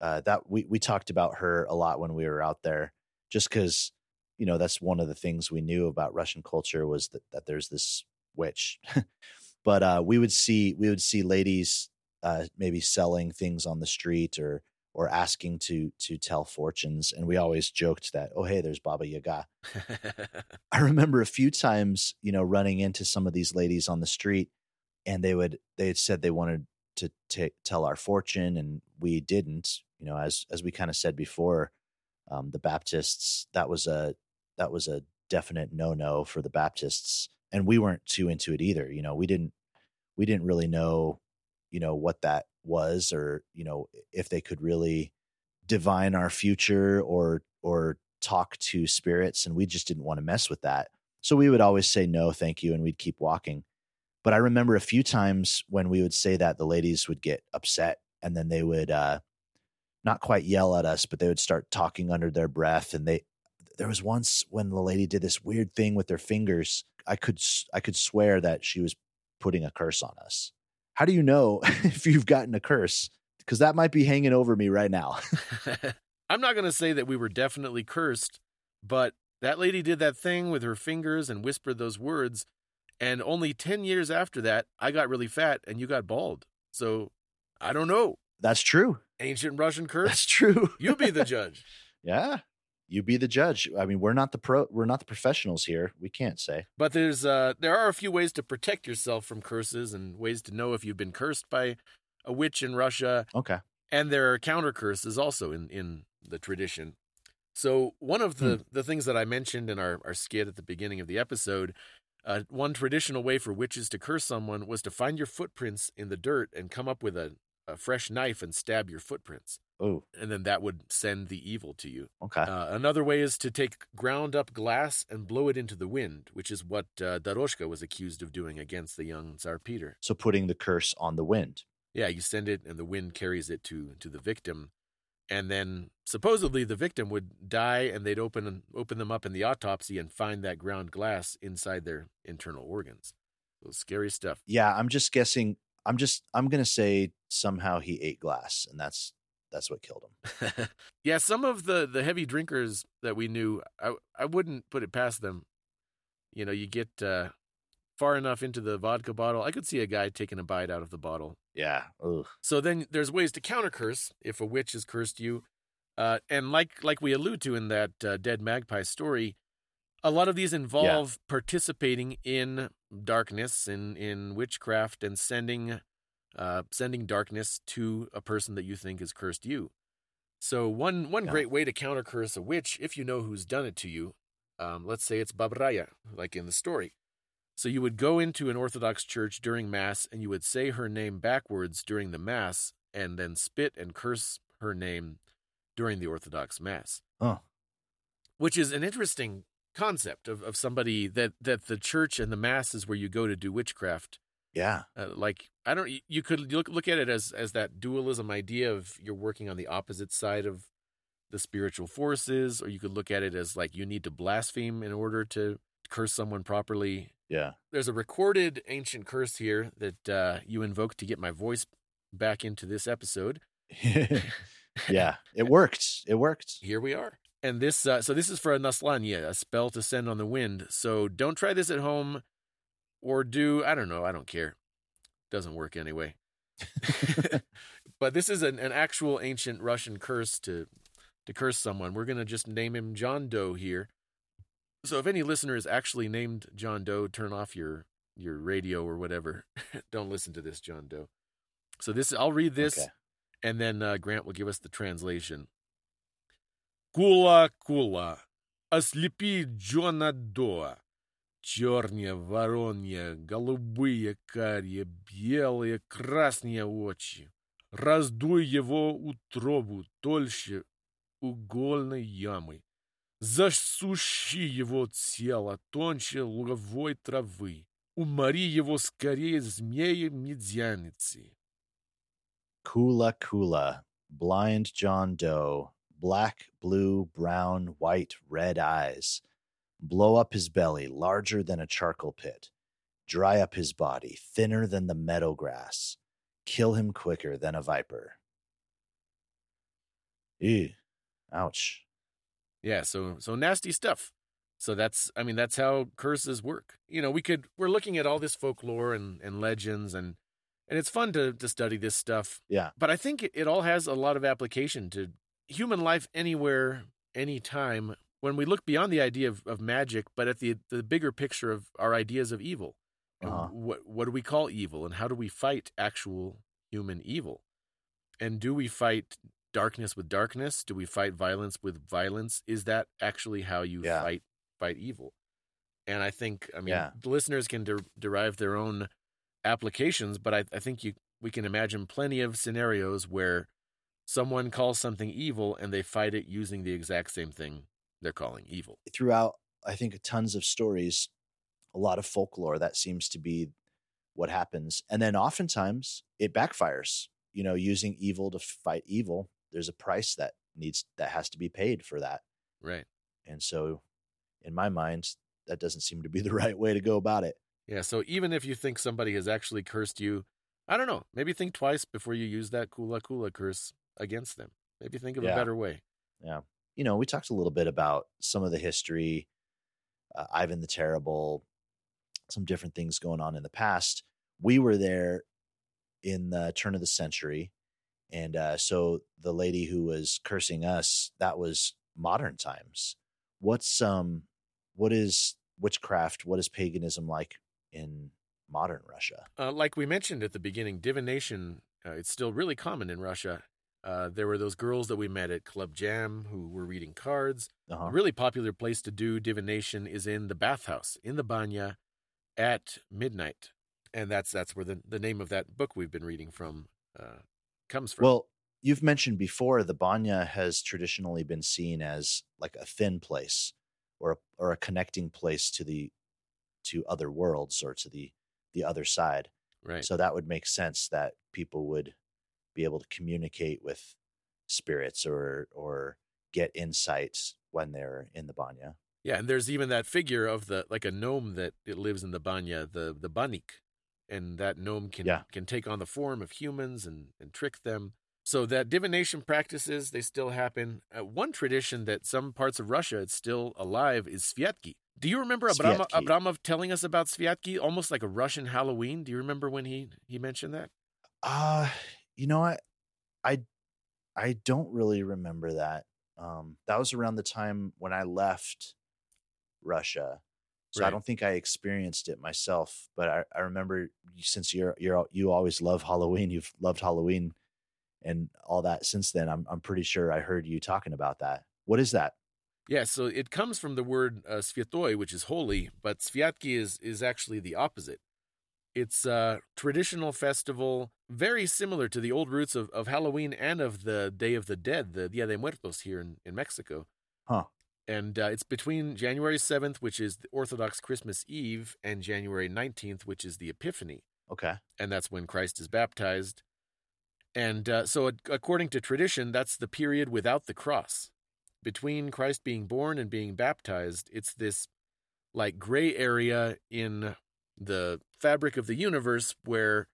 uh, that we we talked about her a lot when we were out there, just because you know that's one of the things we knew about Russian culture was that that there's this witch. but uh, we would see we would see ladies uh, maybe selling things on the street or or asking to to tell fortunes, and we always joked that oh hey there's Baba Yaga. I remember a few times, you know, running into some of these ladies on the street, and they would they had said they wanted to ta- tell our fortune, and we didn't. You know, as as we kind of said before, um, the Baptists that was a that was a definite no no for the Baptists, and we weren't too into it either. You know, we didn't we didn't really know, you know, what that was, or you know, if they could really divine our future or or talk to spirits and we just didn't want to mess with that. So we would always say no thank you and we'd keep walking. But i remember a few times when we would say that the ladies would get upset and then they would uh not quite yell at us but they would start talking under their breath and they there was once when the lady did this weird thing with their fingers i could i could swear that she was putting a curse on us how do you know if you've gotten a curse because that might be hanging over me right now
I'm not going to say that we were definitely cursed, but that lady did that thing with her fingers and whispered those words. And only 10 years after that, I got really fat and you got bald. So I don't know.
that's true
Ancient Russian curse?
that's true
You be the judge.
Yeah. You be the judge. I mean, we're not the pro we're not the professionals here. We can't say.
But there's uh there are a few ways to protect yourself from curses and ways to know if you've been cursed by a witch in Russia.
Okay.
and there are counter curses also in in the tradition. So one of the the things that I mentioned in our our skit at the beginning of the episode, uh, one traditional way for witches to curse someone was to find your footprints in the dirt and come up with a, a fresh knife and stab your footprints.
Oh,
and then that would send the evil to you.
okay.
Uh, another way is to take ground up glass and blow it into the wind, which is what uh, Daroshka was accused of doing against the young Tsar Peter.
so putting the curse on the wind.
Yeah, you send it, and the wind carries it to to the victim, and then supposedly the victim would die, and they'd open open them up in the autopsy and find that ground glass inside their internal organs. So scary stuff.
Yeah, I'm just guessing. I'm just. I'm gonna say somehow he ate glass, and that's that's what killed him.
yeah, some of the the heavy drinkers that we knew, I I wouldn't put it past them. You know, you get uh, far enough into the vodka bottle, I could see a guy taking a bite out of the bottle.
Yeah. Ugh.
So then there's ways to counter curse if a witch has cursed you. Uh, and like like we allude to in that uh, dead magpie story, a lot of these involve participating in darkness and in witchcraft and sending uh, sending darkness to a person that you think has cursed you. So one one
Yeah.
great way to counter curse a witch, if you know who's done it to you, um, let's say it's Babraya, like in the story. So you would go into an Orthodox church during Mass and you would say her name backwards during the Mass and then spit and curse her name during the Orthodox Mass.
Huh.
Which is an interesting concept of, of somebody that, that the church and the Mass is where you go to do witchcraft.
Yeah.
Uh, like I don't, you- you could look look at it as as that dualism idea of you're working on the opposite side of the spiritual forces, or you could look at it as like you need to blaspheme in order to curse someone properly.
Yeah.
There's a recorded ancient curse here that uh, you invoked to get my voice back into this episode.
yeah. It worked. It worked.
Here we are. And this, uh, so this is for a Naslanya, a spell to send on the wind. So don't try this at home or do, I don't know, I don't care. Doesn't work anyway. but this is an, an actual ancient Russian curse to, to curse someone. We're going to just name him John Doe here. So if any listener is actually named John Doe, turn off your, your radio or whatever. don't listen to this, John Doe. So this, I'll read this
Okay.
and then uh, Grant will give us the translation. Кула, кула, ослепи Джона Доа. Черные, воронья, голубые, карие, белые, красные очи. Раздуй его утробу тольше угольной ямы. Засуши его тело тоньше луговой травы. Умори его скорее змеи-медяницы.
Kula, blind John Doe, black, blue, brown, white, red eyes. Blow up his belly, larger than a charcoal pit. Dry up his body, thinner than the meadow grass. Kill him quicker than a viper. Ew. Ouch.
Yeah, so so nasty stuff. So that's I mean that's how curses work. You know, we could we're looking at all this folklore and and legends and and it's fun to to study this stuff.
Yeah.
But I think it, it all has a lot of application to human life anywhere, anytime. When we look beyond the idea of, of magic, but at the the bigger picture of our ideas of evil.
Uh-huh.
What what do we call evil and how do we fight actual human evil? And do we fight darkness with darkness? Do we fight violence with violence? Is that actually how you
Yeah.
fight fight evil? And I think, I mean,
Yeah.
the listeners can de- derive their own applications, but I, I think you we can imagine plenty of scenarios where someone calls something evil and they fight it using the exact same thing they're calling evil.
Throughout, I think, tons of stories, a lot of folklore, that seems to be what happens. And then oftentimes it backfires. You know, using evil to fight evil, there's a price that needs that has to be paid for that.
Right.
And so, in my mind, that doesn't seem to be the right way to go about it.
Yeah. So even if you think somebody has actually cursed you, I don't know, maybe think twice before you use that kula kula curse against them. Maybe think of a better way.
You know, we talked a little bit about some of the history, uh, Ivan the Terrible, some different things going on in the past. We were there in the turn of the century. And uh, so the lady who was cursing us, that was modern times. What's um what is witchcraft, what is paganism like in modern Russia?
Uh, like we mentioned at the beginning, divination, uh, it's still really common in Russia. Uh, there were those girls that we met at Club Jam who were reading cards.
Uh-huh.
A really popular place to do divination is in the bathhouse, in the banya, at midnight, and that's that's where the the name of that book we've been reading from uh, comes from.
Well, you've mentioned before the Banya has traditionally been seen as like a thin place or a, or a connecting place to the to other worlds or to the the other side.
Right.
So that would make sense that people would be able to communicate with spirits or or get insights when they're in the banya.
Yeah, and there's even that figure of the like a gnome that it lives in the banya, the the banik, and that gnome can
Yeah.
can take on the form of humans and and trick them. So that divination practices they still happen. Uh, one tradition that some parts of Russia it's still alive is Sviatki. Do you remember Abram-. Abramov telling us about Sviatki, almost like a Russian Halloween? Do you remember when he he mentioned that?
Uh you know what? I I don't really remember that. Um that was around the time when I left Russia. So I don't think I experienced it myself, but I, I remember since you're you're you always love Halloween, you've loved Halloween and all that since then. I'm I'm pretty sure I heard you talking about that. What is that?
Yeah, so it comes from the word uh, sviatoy, which is holy, but sviatki is is actually the opposite. It's a traditional festival, very similar to the old roots of, of Halloween and of the Day of the Dead, the Dia de Muertos here in, in Mexico.
Huh.
And uh, it's between January 7th, which is the Orthodox Christmas Eve, and January 19th, which is the Epiphany
Okay.
and that's when Christ is baptized. And uh, so, ac- according to tradition, that's the period without the cross. Between Christ being born and being baptized, it's this like gray area in the fabric of the universe where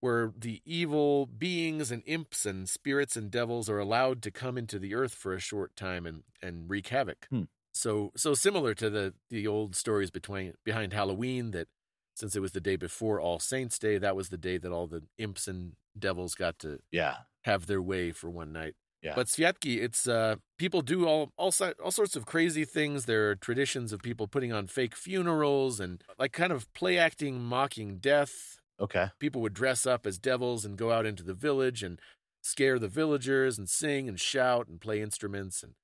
where the evil beings and imps and spirits and devils are allowed to come into the earth for a short time and, and wreak havoc.
Hmm.
So so similar to the the old stories between behind Halloween that since it was the day before All Saints Day, that was the day that all the imps and devils got to
Yeah.
have their way for one night.
Yeah.
But Sviatki, it's uh, people do all all all sorts of crazy things. There are traditions of people putting on fake funerals and like kind of play acting, mocking death.
Okay.
People would dress up as devils and go out into the village and scare the villagers and sing and shout and play instruments and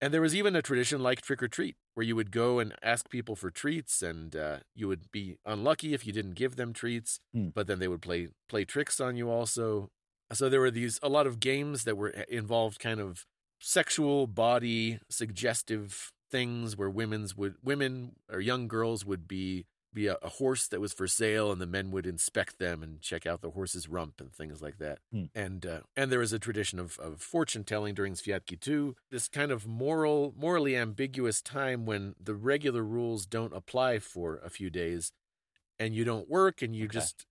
and there was even a tradition like trick or treat where you would go and ask people for treats and uh, you would be unlucky if you didn't give them treats
Hmm.
but then they would play play tricks on you also so there were these a lot of games that were involved kind of sexual body suggestive things where women's would women or young girls would be be a, a horse that was for sale and the men would inspect them and check out the horse's rump and things like that
Hmm.
and uh, and there was a tradition of, of fortune telling during Sviatki too this kind of moral morally ambiguous time when the regular rules don't apply for a few days and you don't work and you
Okay.
just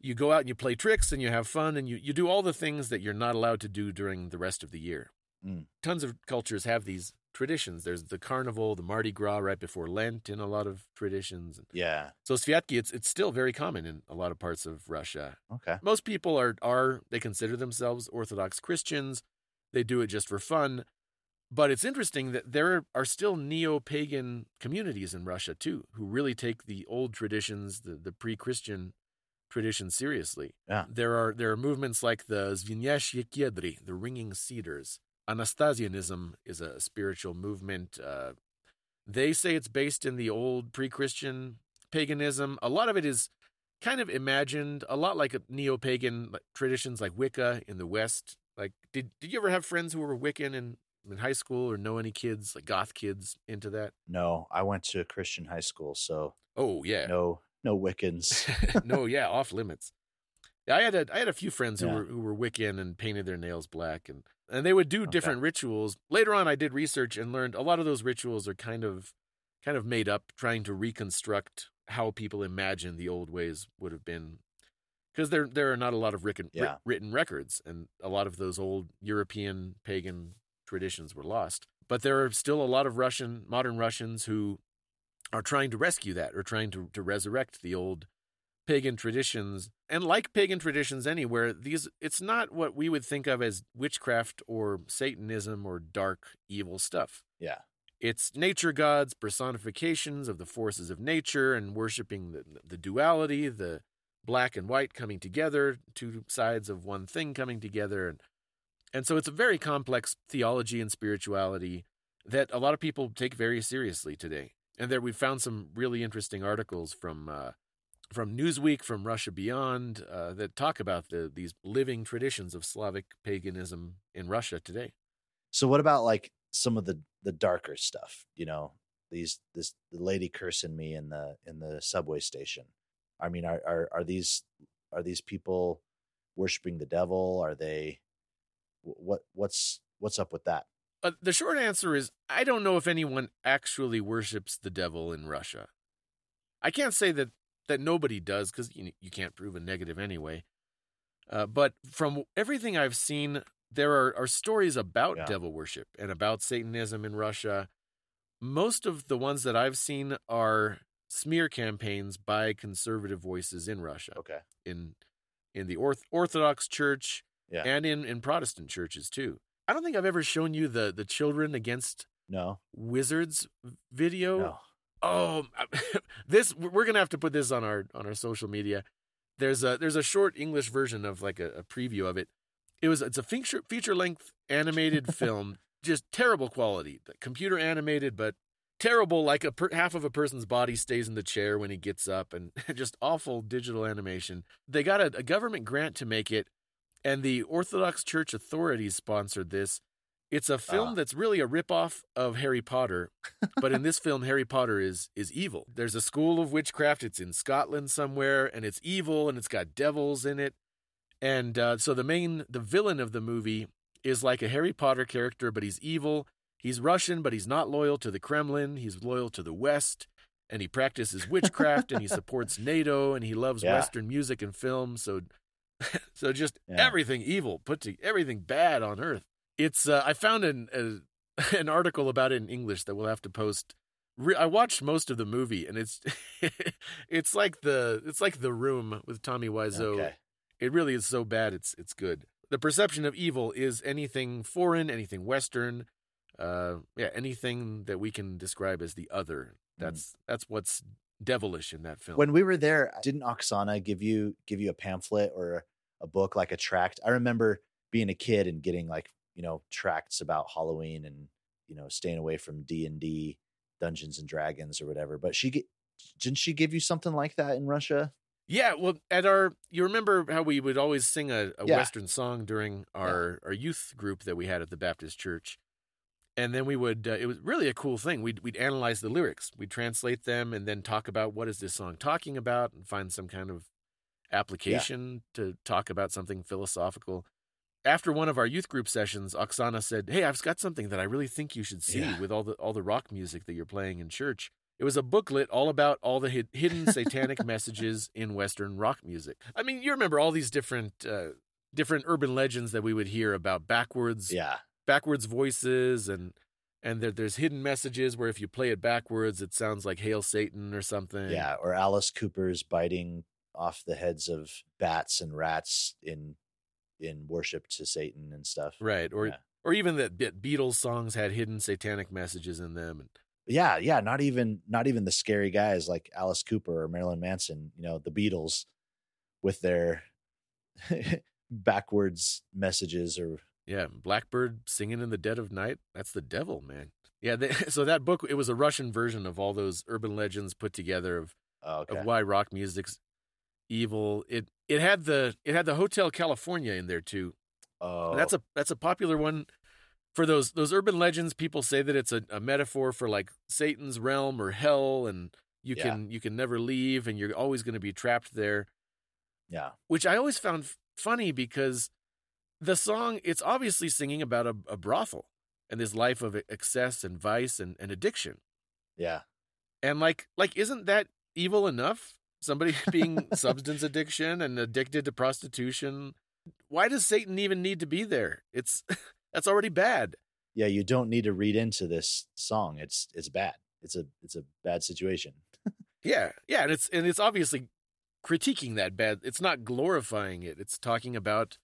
you go out and you play tricks and you have fun and you, you do all the things that you're not allowed to do during the rest of the year.
Mm.
Tons of cultures have these traditions. There's the carnival, the Mardi Gras right before Lent in a lot of traditions.
Yeah.
So Sviatki, it's it's still very common in a lot of parts of Russia.
Okay.
Most people are are they consider themselves Orthodox Christians. They do it just for fun. But it's interesting that there are still neo-pagan communities in Russia too, who really take the old traditions, the, the pre-Christian traditions seriously.
Yeah.
There are there are movements like the Zvinyashye Kedri, the ringing cedars. Anastasianism is a spiritual movement. Uh, they say it's based in the old pre-Christian paganism. A lot of it is kind of imagined, a lot like neo-pagan traditions like Wicca in the West. Like, did did you ever have friends who were Wiccan in in high school, or know any kids like goth kids into that?
No, I went to a Christian high school, so
Oh yeah,
no no Wiccans.
no, yeah, off limits. Yeah, I had a I had a few friends who
Yeah.
were who were Wiccan and painted their nails black, and and they would do
Okay.
different rituals. Later on, I did research and learned a lot of those rituals are kind of kind of made up, trying to reconstruct how people imagine the old ways would have been. Because there there are not a lot of written
Yeah.
written records, and a lot of those old European pagan traditions were lost. But there are still a lot of Russian modern Russians who are trying to rescue that or trying to, to resurrect the old pagan traditions. And like pagan traditions anywhere these it's not what we would think of as witchcraft or satanism or dark evil stuff.
Yeah.
it's nature gods personifications of the forces of nature and worshiping the, the duality the black and white coming together two sides of one thing coming together. And and so it's a very complex theology and spirituality that a lot of people take very seriously today and there we found some really interesting articles from uh, from Newsweek, from Russia Beyond, uh, that talk about the these living traditions of Slavic paganism in Russia today.
So what about like some of the the darker stuff? You know, these this the lady cursing me in the in the subway station. I mean, are are are these are these people worshiping the devil? Are they what what's what's up with that?
Uh, the short answer is I don't know if anyone actually worships the devil in Russia. I can't say that that nobody does because you, you can't prove a negative anyway. Uh, but from everything I've seen, there are, are stories about
Yeah.
devil worship and about Satanism in Russia. Most of the ones that I've seen are smear campaigns by conservative voices in Russia,
Okay.
in in the Orth- Orthodox Church
Yeah.
and in, in Protestant churches too. I don't think I've ever shown you the the children against
No.
wizards video.
No.
Oh, this we're gonna have to put this on our on our social media. There's a there's a short English version of like a, a preview of it. It was it's a feature feature length animated film, just terrible quality, computer animated, but terrible. Like a per, half of a person's body stays in the chair when he gets up, and just awful digital animation. They got a, a government grant to make it, and the Orthodox Church authorities sponsored this. It's a film
Ah.
that's really a ripoff of Harry Potter, but in this film, Harry Potter is is evil. There's a school of witchcraft. It's in Scotland somewhere, and it's evil, and it's got devils in it. And uh, so the main, the villain of the movie is like a Harry Potter character, but he's evil. He's Russian, but he's not loyal to the Kremlin. He's loyal to the West, and he practices witchcraft, and he supports NATO, and he loves
Yeah.
Western music and film. So, so just
Yeah.
everything evil, put to everything bad on Earth. It's. Uh, I found an a, an article about it in English that we'll have to post. Re- I watched most of the movie, and it's it's like the it's like the Room with Tommy Wiseau.
Okay.
It really is so bad. It's it's good. The perception of evil is anything foreign, anything Western, uh, yeah, anything that we can describe as the other. That's that's what's devilish in that film.
When we were there, didn't Oksana give you give you a pamphlet or a book like a tract? I remember being a kid and getting like you know tracts about Halloween and you know staying away from D and D, Dungeons and Dragons or whatever. But she get, didn't she give you something like that in Russia?
Yeah, well, at our, you remember how we would always sing a, a
Yeah.
Western song during our, our youth group that we had at the Baptist church, and then we would. Uh, it was really a cool thing. We'd we'd analyze the lyrics, we'd translate them, and then talk about what is this song talking about, and find some kind of application to talk about something philosophical. After one of our youth group sessions, Oksana said, "Hey, I've got something that I really think you should see
Yeah.
with all the all the rock music that you're playing in church." It was a booklet all about all the hid- hidden satanic messages in Western rock music. I mean, you remember all these different uh, different urban legends that we would hear about backwards
Yeah,
backwards voices and and there, there's hidden messages where if you play it backwards, it sounds like "Hail Satan" or something.
yeah. Or Alice Cooper's biting off the heads of bats and rats in in worship to Satan and stuff.
right. Or
Yeah.
or even that Beatles songs had hidden satanic messages in them. And
yeah yeah not even not even the scary guys like alice cooper or marilyn manson you know the beatles with their backwards messages or
Yeah, Blackbird singing in the dead of night. That's the devil, man. Yeah, they, so that book it was a Russian version of all those urban legends put together of
oh, okay
of why rock music's evil. It it had the it had the Hotel California in there too.
oh
And that's oh. a that's a popular one for those those urban legends. People say that it's a, a metaphor for like Satan's realm or hell, and you
Yeah.
can you can never leave, and you're always going to be trapped there.
yeah
Which I always found funny because the song it's obviously singing about a, a brothel and this life of excess and vice and, and addiction.
yeah
And like like isn't that evil enough? Somebody being substance addiction and addicted to prostitution. Why does Satan even need to be there? It's that's already bad.
yeah you don't need to read into this song it's it's bad it's a it's a bad situation
Yeah. Yeah, and it's and it's obviously critiquing that bad. It's not glorifying it. It's talking about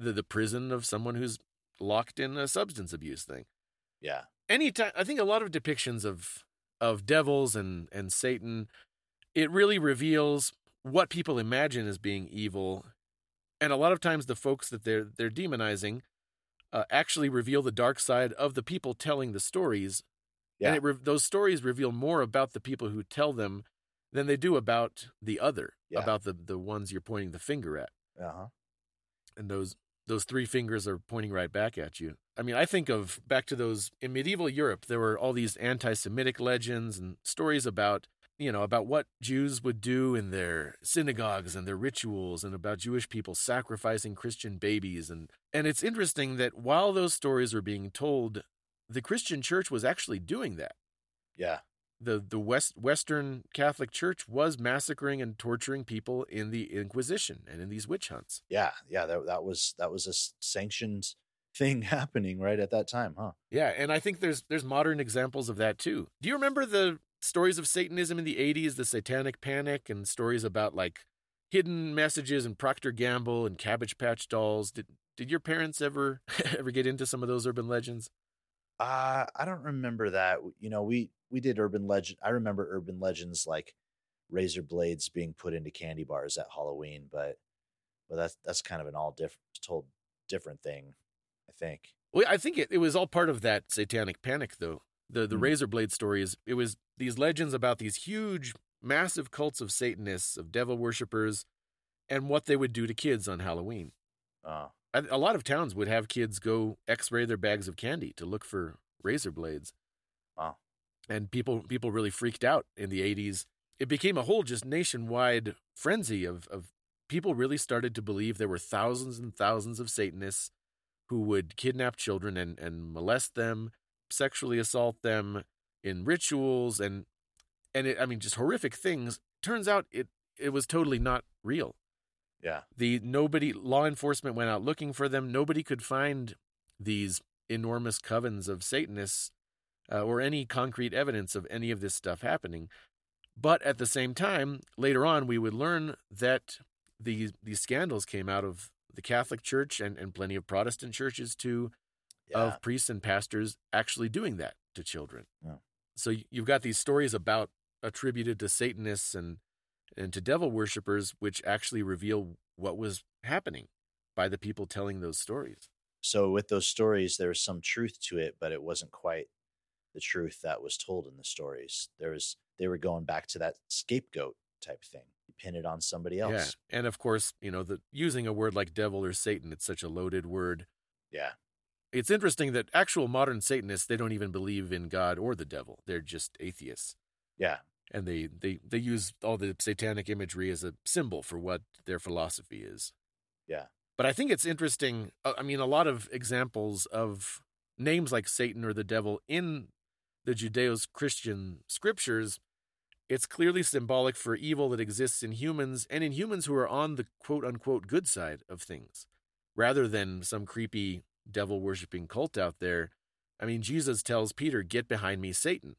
the the prison of someone who's locked in a substance abuse thing.
yeah
anytime I think a lot of depictions of of devils and and Satan, it really reveals what people imagine as being evil, and a lot of times the folks that they're they're demonizing uh, actually reveal the dark side of the people telling the stories,
Yeah.
and it re- those stories reveal more about the people who tell them than they do about the other,
Yeah.
about the the ones you're pointing the finger at.
Uh huh.
and those those three fingers are pointing right back at you. I mean, I think of back to those in medieval Europe. There were all these anti-Semitic legends and stories about you know about what Jews would do in their synagogues and their rituals, and about Jewish people sacrificing Christian babies. and And it's interesting that while those stories were being told, the Christian Church was actually doing that.
Yeah.
The the West Western Catholic Church was massacring and torturing people in the Inquisition and in these witch hunts.
Yeah. Yeah. That that was that was a sanctioned thing happening right at that time, huh?
Yeah, and I think there's there's modern examples of that too. Do you remember the stories of Satanism in the 80s, the Satanic Panic and stories about like hidden messages and Procter Gamble and Cabbage Patch dolls? Did did your parents ever ever get into some of those urban legends?
Uh, I don't remember that. You know, we we did urban legend. I remember urban legends like razor blades being put into candy bars at Halloween, but but that's that's kind of an all different told different thing, I think.
Well, I think it, it was all part of that satanic panic, though. The the
Hmm.
razor blade stories. It was these legends about these huge, massive cults of Satanists, of devil worshippers, and what they would do to kids on Halloween.
Uh,
A lot of towns would have kids go X-ray their bags of candy to look for razor blades.
Wow.
And people people really freaked out in the 80s. It became a whole just nationwide frenzy of of people really started to believe there were thousands and thousands of Satanists who would kidnap children and, and molest them, sexually assault them in rituals and and it, I mean just horrific things. Turns out it it was totally not real
yeah,
the nobody law enforcement went out looking for them nobody could find these enormous covens of satanists uh, or any concrete evidence of any of this stuff happening but at the same time later on we would learn that these these scandals came out of the catholic church and, and plenty of protestant churches too
yeah,
of priests and pastors actually doing that to children.
Yeah.
So you've got these stories about attributed to Satanists and and to devil worshippers, which actually reveal what was happening by the people telling those stories.
so with those stories there was some truth to it but it wasn't quite the truth that was told in the stories there was they were going back to that scapegoat type thing pin it on somebody else
Yeah, and of course, you know, the using a word like devil or Satan, it's such a loaded word.
yeah
It's interesting that actual modern Satanists they don't even believe in God or the devil; they're just atheists.
yeah
and they they they use all the satanic imagery as a symbol for what their philosophy is.
Yeah.
But I think it's interesting. uh, I mean, a lot of examples of names like Satan or the devil in the Judeo-Christian scriptures. It's clearly symbolic for evil that exists in humans and in humans who are on the quote unquote good side of things, rather than some creepy devil worshipping cult out there. I mean, Jesus tells Peter, "Get behind me, Satan."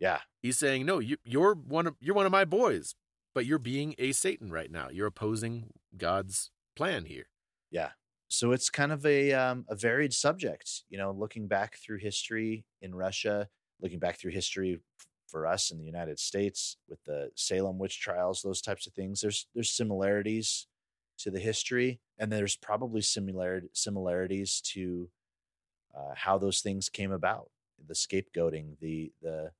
Yeah
He's saying, "No, you, you're one of you're one of my boys, but you're being a Satan right now. You're opposing God's plan here."
Yeah. So it's kind of a um, a varied subject, you know, looking back through history in Russia, looking back through history for us in the United States with the Salem witch trials, those types of things. There's there's similarities to the history, and there's probably similar similarities to uh, how those things came about. The scapegoating, the the the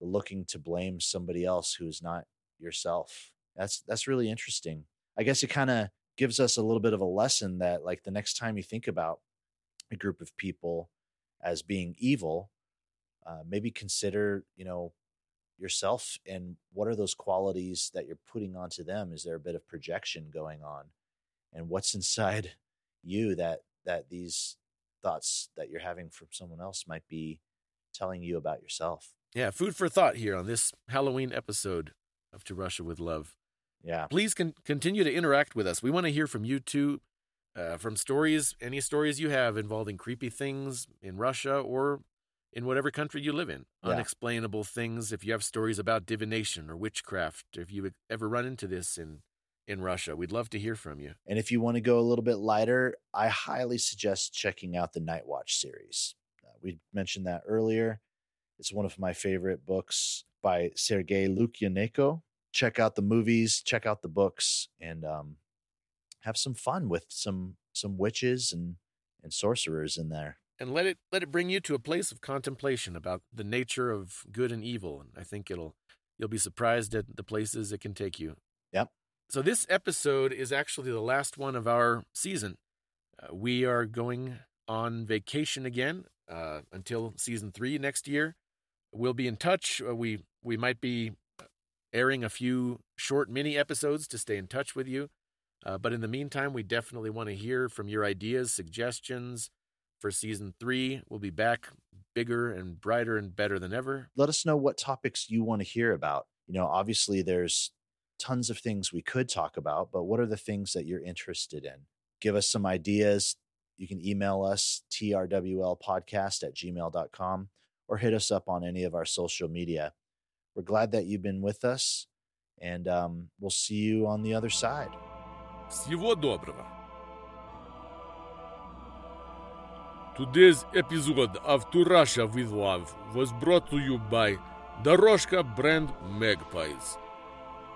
looking to blame somebody else who's not yourself. That's that's really interesting. I guess it kind of gives us a little bit of a lesson that like the next time you think about a group of people as being evil uh, maybe consider you know yourself and what are those qualities that you're putting onto them is there a bit of projection going on and what's inside you that that these thoughts that you're having from someone else might be telling you about yourself
Yeah, food for thought here on this Halloween episode of To Russia with Love.
yeah
Please con- continue to interact with us. We want to hear from you too, uh, from stories, any stories you have involving creepy things in Russia or in whatever country you live in.
Yeah.
Unexplainable things. If you have stories about divination or witchcraft, if you ever run into this in in Russia, we'd love to hear from you.
And if you want to go a little bit lighter, I highly suggest checking out the Night Watch series. Uh, we mentioned that earlier. It's one of my favorite books by Sergei Lukyanenko. Check out the movies, check out the books, and um, have some fun with some some witches and and sorcerers in there.
and let it let it bring you to a place of contemplation about the nature of good and evil and i think it'll You'll be surprised at the places it can take you.
Yep.
So, this episode is actually the last one of our season. Uh, we are going on vacation again uh, until season three next year. We'll be in touch. Uh, we we might be airing a few short mini episodes to stay in touch with you. Uh, but in the meantime, we definitely want to hear from your ideas, suggestions for season three. We'll be back bigger and brighter and better than ever.
Let us know what topics you want to hear about. You know, obviously, there's tons of things we could talk about, but what are the things that you're interested in? Give us some ideas. You can email us, trwlpodcast at gmail.com, or hit us up on any of our social media. We're glad that you've been with us, and um, we'll see you on the other side.
Всего доброго. Today's episode of To Russia with Love was brought to you by Doroshka brand magpies.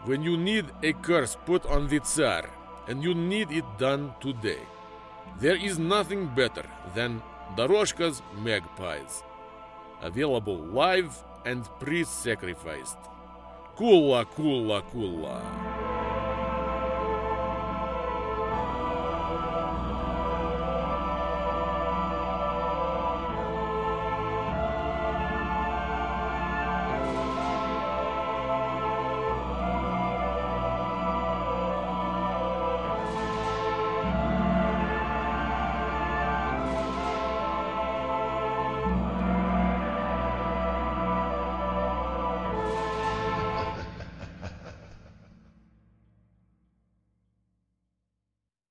When you need a curse put on the Tsar and you need it done today, there is nothing better than Doroshka's magpies. Available live and pre sacrificed. Kula, kula, kula.